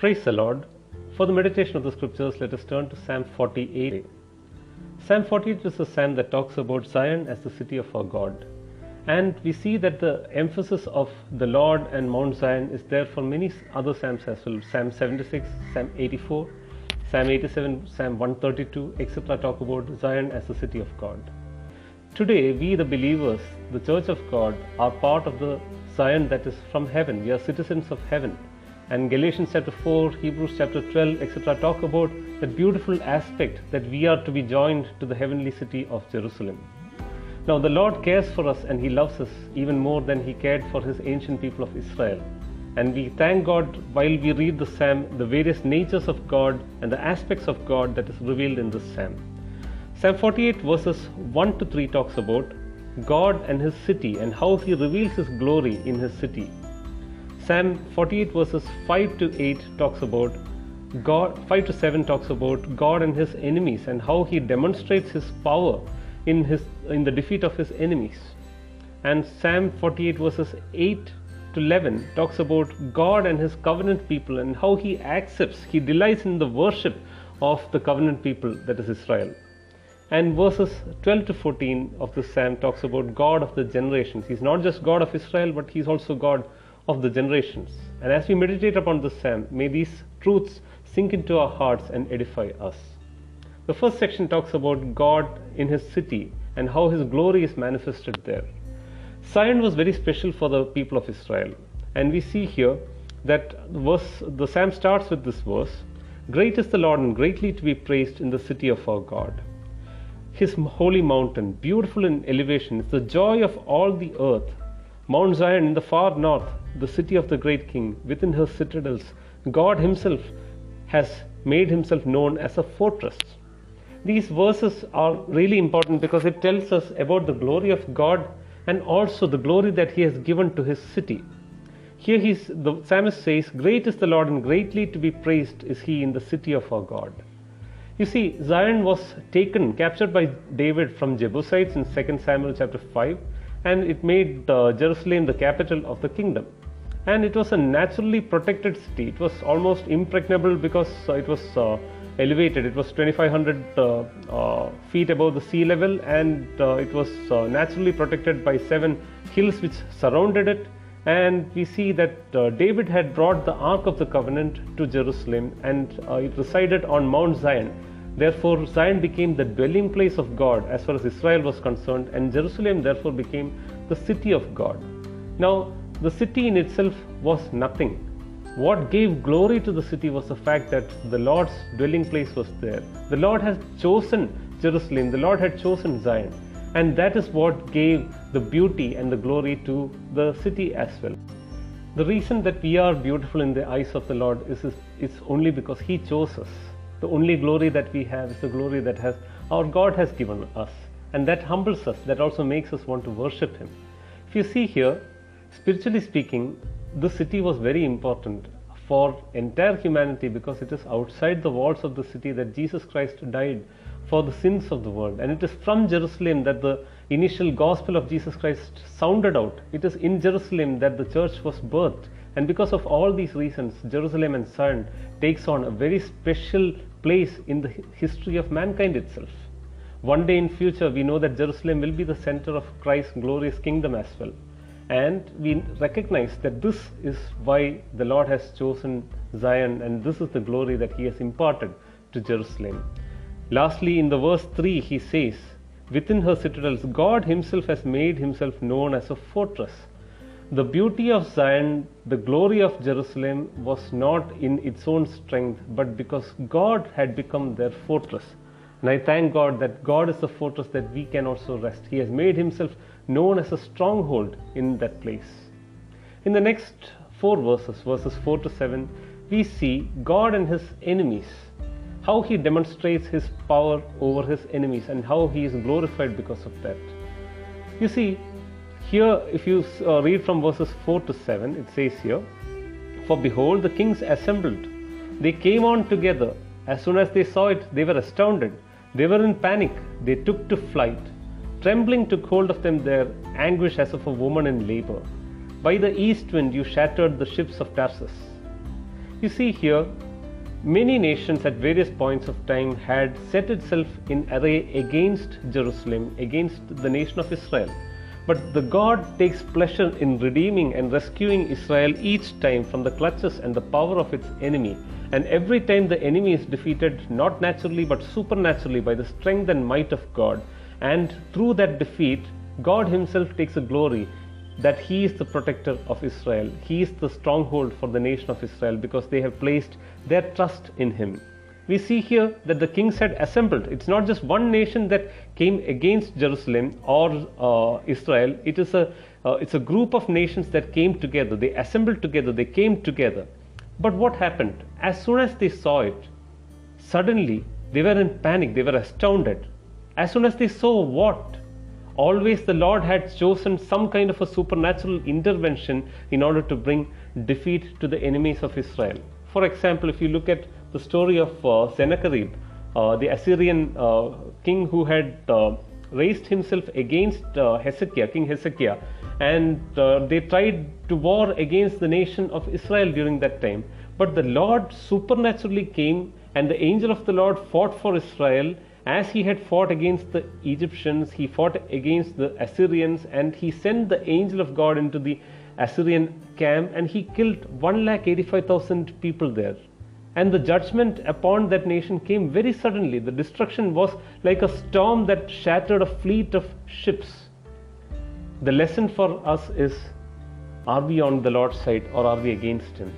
Praise the Lord. For the meditation of the scriptures, let us turn to Psalm 48. Psalm 48 is a psalm that talks about Zion as the city of our God. And we see that the emphasis of the Lord and Mount Zion is there for many other psalms as well. Psalm 76, Psalm 84, Psalm 87, Psalm 132, etc. talk about Zion as the city of God. Today, we the believers, the Church of God, are part of the Zion that is from heaven. We are citizens of heaven. And Galatians chapter 4, Hebrews chapter 12, etc. talk about that beautiful aspect that we are to be joined to the heavenly city of Jerusalem. Now, the Lord cares for us and He loves us even more than He cared for His ancient people of Israel. And we thank God while we read the psalm, the various natures of God and the aspects of God that is revealed in this psalm. Psalm 48 verses 1 to 3 talks about God and His city and how He reveals His glory in His city. Psalm 48 verses 5 to 8 talks about God, 5 to 7 talks about God and His enemies and how He demonstrates His power in, his, in the defeat of His enemies. And Psalm 48 verses 8 to 11 talks about God and His covenant people and how He accepts, He delights in the worship of the covenant people, that is Israel. And verses 12 to 14 of the psalm talks about God of the generations. He's not just God of Israel, but He's also God of the generations. And as we meditate upon this psalm, may these truths sink into our hearts and edify us. The first section talks about God in His city and how His glory is manifested there. Zion was very special for the people of Israel. And we see here that verse, the psalm starts with this verse Great is the Lord and greatly to be praised in the city of our God. His holy mountain, beautiful in elevation, is the joy of all the earth. Mount Zion in the far north, the city of the great king, within her citadels, God Himself has made Himself known as a fortress. These verses are really important because it tells us about the glory of God and also the glory that He has given to His city. Here he's, the psalmist says, Great is the Lord and greatly to be praised is He in the city of our God. You see, Zion was taken, captured by David from Jebusites in 2 Samuel chapter 5, and it made uh, Jerusalem the capital of the kingdom. And it was a naturally protected city. It was almost impregnable because uh, it was uh, elevated. It was 2500 uh, uh, feet above the sea level, and uh, it was naturally protected by seven hills which surrounded it. And we see that David had brought the Ark of the Covenant to Jerusalem, and it resided on Mount Zion Therefore, Zion became the dwelling place of God as far as Israel was concerned, and Jerusalem therefore became the city of God. Now, the city in itself was nothing. What gave glory to the city was the fact that the Lord's dwelling place was there. The Lord has chosen Jerusalem, the Lord had chosen Zion, and that is what gave the beauty and the glory to the city as well. The reason that we are beautiful in the eyes of the Lord is, is, is only because He chose us. The only glory that we have is the glory that has our God has given us. And that humbles us, that also makes us want to worship Him. If you see here, spiritually speaking, the city was very important for entire humanity because it is outside the walls of the city that Jesus Christ died for the sins of the world. And it is from Jerusalem that the initial gospel of Jesus Christ sounded out. It is in Jerusalem that the church was birthed. And because of all these reasons, Jerusalem and Zion takes on a very special place in the history of mankind itself. One day in future, we know that Jerusalem will be the center of Christ's glorious kingdom as well. And we recognize that this is why the Lord has chosen Zion and this is the glory that He has imparted to Jerusalem. Lastly, in the verse 3, He says, Within her citadels, God Himself has made Himself known as a fortress. The beauty of Zion, the glory of Jerusalem was not in its own strength, but because God had become their fortress. And I thank God that God is the fortress that we can also rest. He has made Himself known as a stronghold in that place. In the next four verses, verses 4 to 7, we see God and His enemies, how He demonstrates His power over His enemies, and how He is glorified because of that. You see, here, if you uh, read from verses 4 to 7, it says here, For behold, the kings assembled. They came on together. As soon as they saw it, they were astounded. They were in panic. They took to flight. Trembling took hold of them their anguish as of a woman in labor. By the east wind you shattered the ships of Tarshish. You see here, many nations at various points of time had set itself in array against Jerusalem, against the nation of Israel. But the God takes pleasure in redeeming and rescuing Israel each time from the clutches and the power of its enemy. And every time the enemy is defeated, not naturally but supernaturally by the strength and might of God. And through that defeat, God Himself takes a glory that He is the protector of Israel. He is the stronghold for the nation of Israel because they have placed their trust in Him we see here that the kings had assembled. It's not just one nation that came against Jerusalem or uh, Israel. It is a uh, it's a group of nations that came together. They assembled together. They came together. But what happened? As soon as they saw it, suddenly they were in panic. They were astounded. As soon as they saw what? Always the Lord had chosen some kind of a supernatural intervention in order to bring defeat to the enemies of Israel. For example, if you look at the story of uh, Sennacherib, uh, the Assyrian uh, king who had uh, raised himself against Hezekiah, King Hezekiah, and they tried to war against the nation of Israel during that time. But the Lord supernaturally came, and the angel of the Lord fought for Israel as he had fought against the Egyptians, he fought against the Assyrians, and he sent the angel of God into the Assyrian camp and he killed 1,85,000 people there. And the judgment upon that nation came very suddenly. The destruction was like a storm that shattered a fleet of ships. The lesson for us is are we on the Lord's side or are we against Him?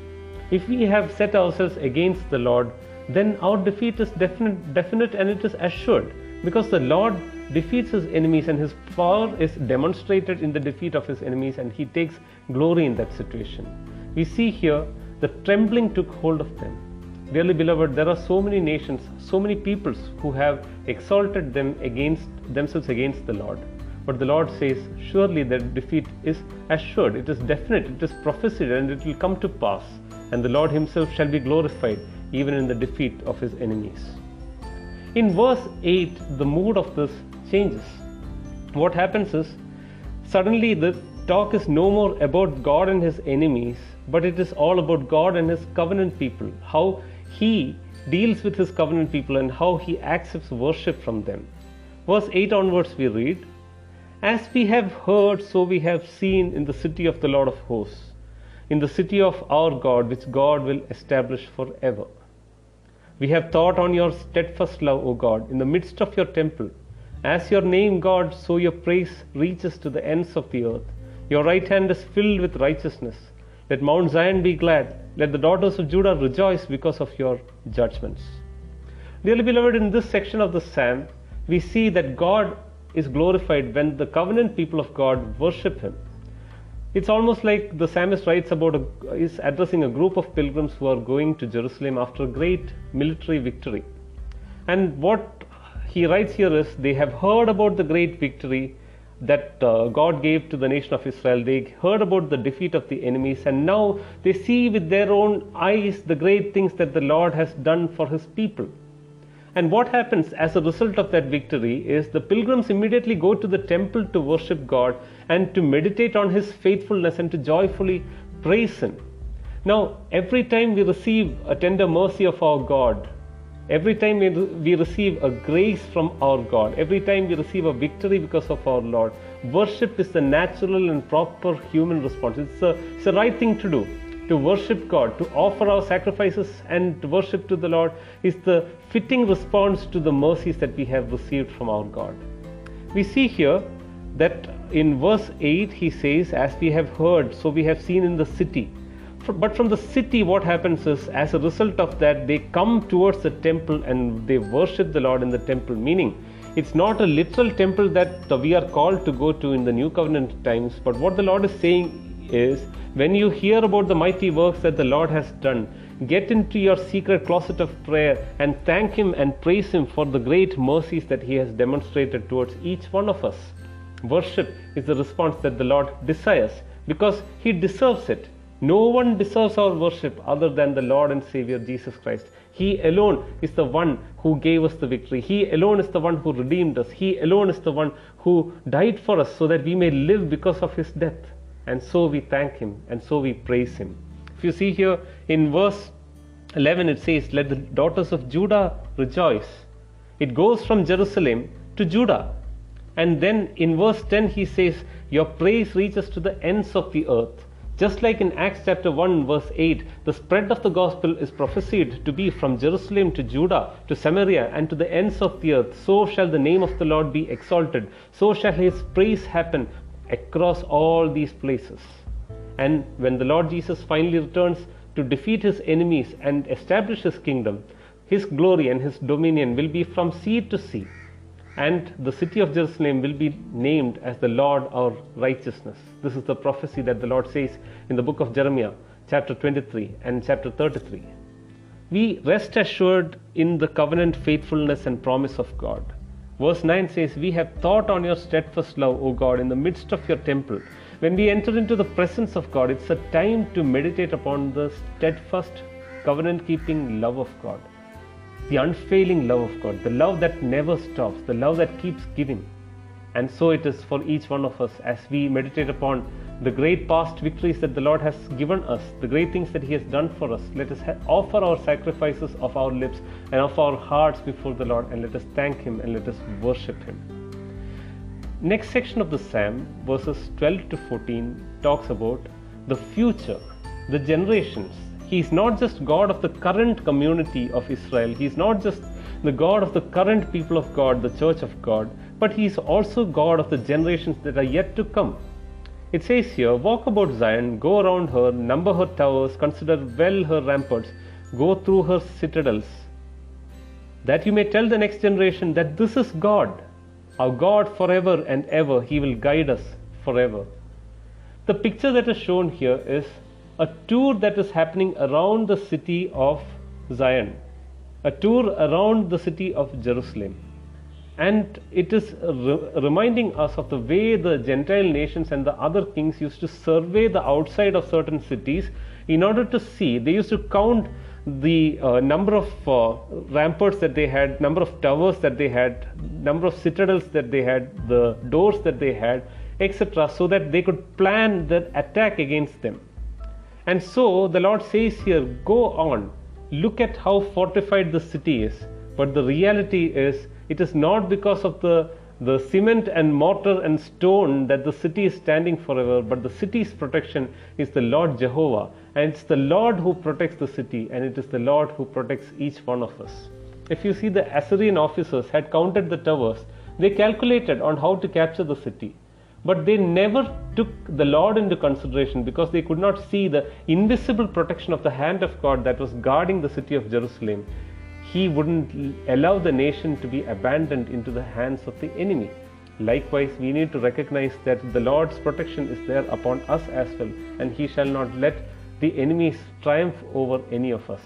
If we have set ourselves against the Lord, then our defeat is definite, definite and it is assured because the Lord defeats his enemies and his power is demonstrated in the defeat of his enemies and he takes glory in that situation. We see here the trembling took hold of them Dearly beloved, there are so many nations, so many peoples who have exalted them against themselves against the Lord. But the Lord says, surely their defeat is assured, it is definite, it is prophesied, and it will come to pass. And the Lord Himself shall be glorified even in the defeat of His enemies. In verse 8, the mood of this changes. What happens is, suddenly the talk is no more about God and His enemies, but it is all about God and His covenant people. How he deals with his covenant people and how he accepts worship from them. Verse 8 onwards, we read, As we have heard, so we have seen in the city of the Lord of hosts, in the city of our God, which God will establish forever. We have thought on your steadfast love, O God, in the midst of your temple. As your name, God, so your praise reaches to the ends of the earth. Your right hand is filled with righteousness. Let Mount Zion be glad. Let the daughters of Judah rejoice because of your judgments. Dearly beloved, in this section of the psalm, we see that God is glorified when the covenant people of God worship Him. It's almost like the psalmist writes about a, is addressing a group of pilgrims who are going to Jerusalem after a great military victory. And what he writes here is they have heard about the great victory that uh, God gave to the nation of Israel. They heard about the defeat of the enemies, and now they see with their own eyes the great things that the Lord has done for his people. And what happens as a result of that victory is the pilgrims immediately go to the temple to worship God and to meditate on his faithfulness and to joyfully praise him. Now, every time we receive a tender mercy of our God, Every time we receive a grace from our God, every time we receive a victory because of our Lord, worship is the natural and proper human response. It's, a, it's the right thing to do. To worship God, to offer our sacrifices and worship to the Lord is the fitting response to the mercies that we have received from our God. We see here that in verse 8 he says, As we have heard, so we have seen in the city but from the city, what happens is, as a result of that, they come towards the temple and they worship the Lord in the temple. Meaning, it's not a literal temple that we are called to go to in the New Covenant times, but what the Lord is saying is, when you hear about the mighty works that the Lord has done, get into your secret closet of prayer and thank Him and praise Him for the great mercies that He has demonstrated towards each one of us. Worship is the response that the Lord desires because He deserves it. No one deserves our worship other than the Lord and Savior Jesus Christ. He alone is the one who gave us the victory. He alone is the one who redeemed us. He alone is the one who died for us so that we may live because of his death. And so we thank him and so we praise him. If you see here in verse 11 it says, Let the daughters of Judah rejoice. It goes from Jerusalem to Judah. And then in verse 10 he says, Your praise reaches to the ends of the earth. Just like in Acts chapter 1, verse 8, the spread of the gospel is prophesied to be from Jerusalem to Judah to Samaria and to the ends of the earth, so shall the name of the Lord be exalted. So shall his praise happen across all these places. And when the Lord Jesus finally returns to defeat his enemies and establish his kingdom, his glory and his dominion will be from sea to sea and the city of Jerusalem will be named as the Lord our righteousness. This is the prophecy that the Lord says in the book of Jeremiah, chapter 23 and chapter 33. We rest assured in the covenant faithfulness and promise of God. Verse 9 says, We have thought on your steadfast love, O God, in the midst of your temple. When we enter into the presence of God, it's a time to meditate upon the steadfast, covenant keeping love of God the unfailing love of God, the love that never stops, the love that keeps giving. And so it is for each one of us as we meditate upon the great past victories that the Lord has given us, the great things that He has done for us. Let us offer our sacrifices of our lips and of our hearts before the Lord and let us thank Him and let us worship Him. Next section of the Psalm, verses 12 to 14, talks about the future, the generations, he is not just God of the current community of Israel. He is not just the God of the current people of God, the church of God, but He is also God of the generations that are yet to come. It says here, Walk about Zion, go around her, number her towers, consider well her ramparts, go through her citadels, that you may tell the next generation that this is God, our God forever and ever. He will guide us forever. The picture that is shown here is a tour that is happening around the city of Zion, a tour around the city of Jerusalem. And it is re- reminding us of the way the Gentile nations and the other kings used to survey the outside of certain cities in order to see, they used to count the uh, number of uh, ramparts that they had, number of towers that they had, number of citadels that they had, the doors that they had, etc., so that they could plan the attack against them. And so the Lord says here, Go on, look at how fortified the city is. But the reality is, it is not because of the, the cement and mortar and stone that the city is standing forever, but the city's protection is the Lord Jehovah. And it's the Lord who protects the city, and it is the Lord who protects each one of us. If you see, the Assyrian officers had counted the towers, they calculated on how to capture the city. But they never took the Lord into consideration because they could not see the invisible protection of the hand of God that was guarding the city of Jerusalem. He wouldn't allow the nation to be abandoned into the hands of the enemy. Likewise, we need to recognize that the Lord's protection is there upon us as well, and He shall not let the enemies triumph over any of us.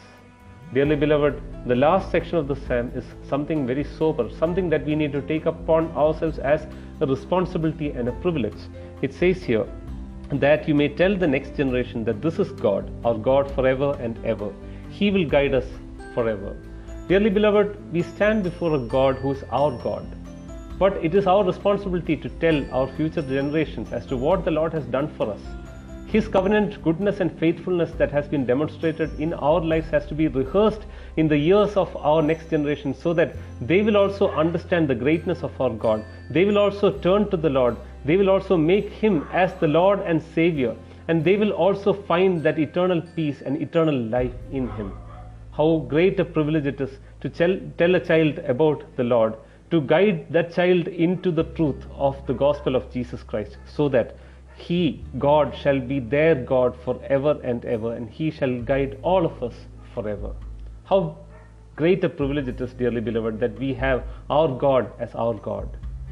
Dearly beloved, the last section of the psalm is something very sober, something that we need to take upon ourselves as a responsibility and a privilege. It says here that you may tell the next generation that this is God, our God forever and ever. He will guide us forever. Dearly beloved, we stand before a God who is our God. But it is our responsibility to tell our future generations as to what the Lord has done for us his covenant goodness and faithfulness that has been demonstrated in our lives has to be rehearsed in the years of our next generation so that they will also understand the greatness of our God. They will also turn to the Lord. They will also make Him as the Lord and Savior. And they will also find that eternal peace and eternal life in Him. How great a privilege it is to tell, tell a child about the Lord, to guide that child into the truth of the gospel of Jesus Christ so that he, God, shall be their God forever and ever, and He shall guide all of us forever. How great a privilege it is, dearly beloved, that we have our God as our God.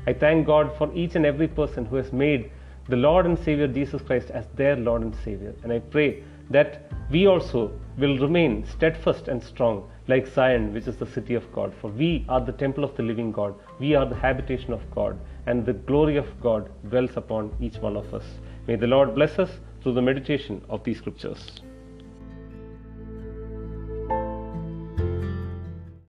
I thank God for each and every person who has made the Lord and Savior Jesus Christ as their Lord and Savior. And I pray that we also will remain steadfast and strong like Zion, which is the city of God. For we are the temple of the living God, we are the habitation of God and the glory of God dwells upon each one of us. May the Lord bless us through the meditation of these scriptures.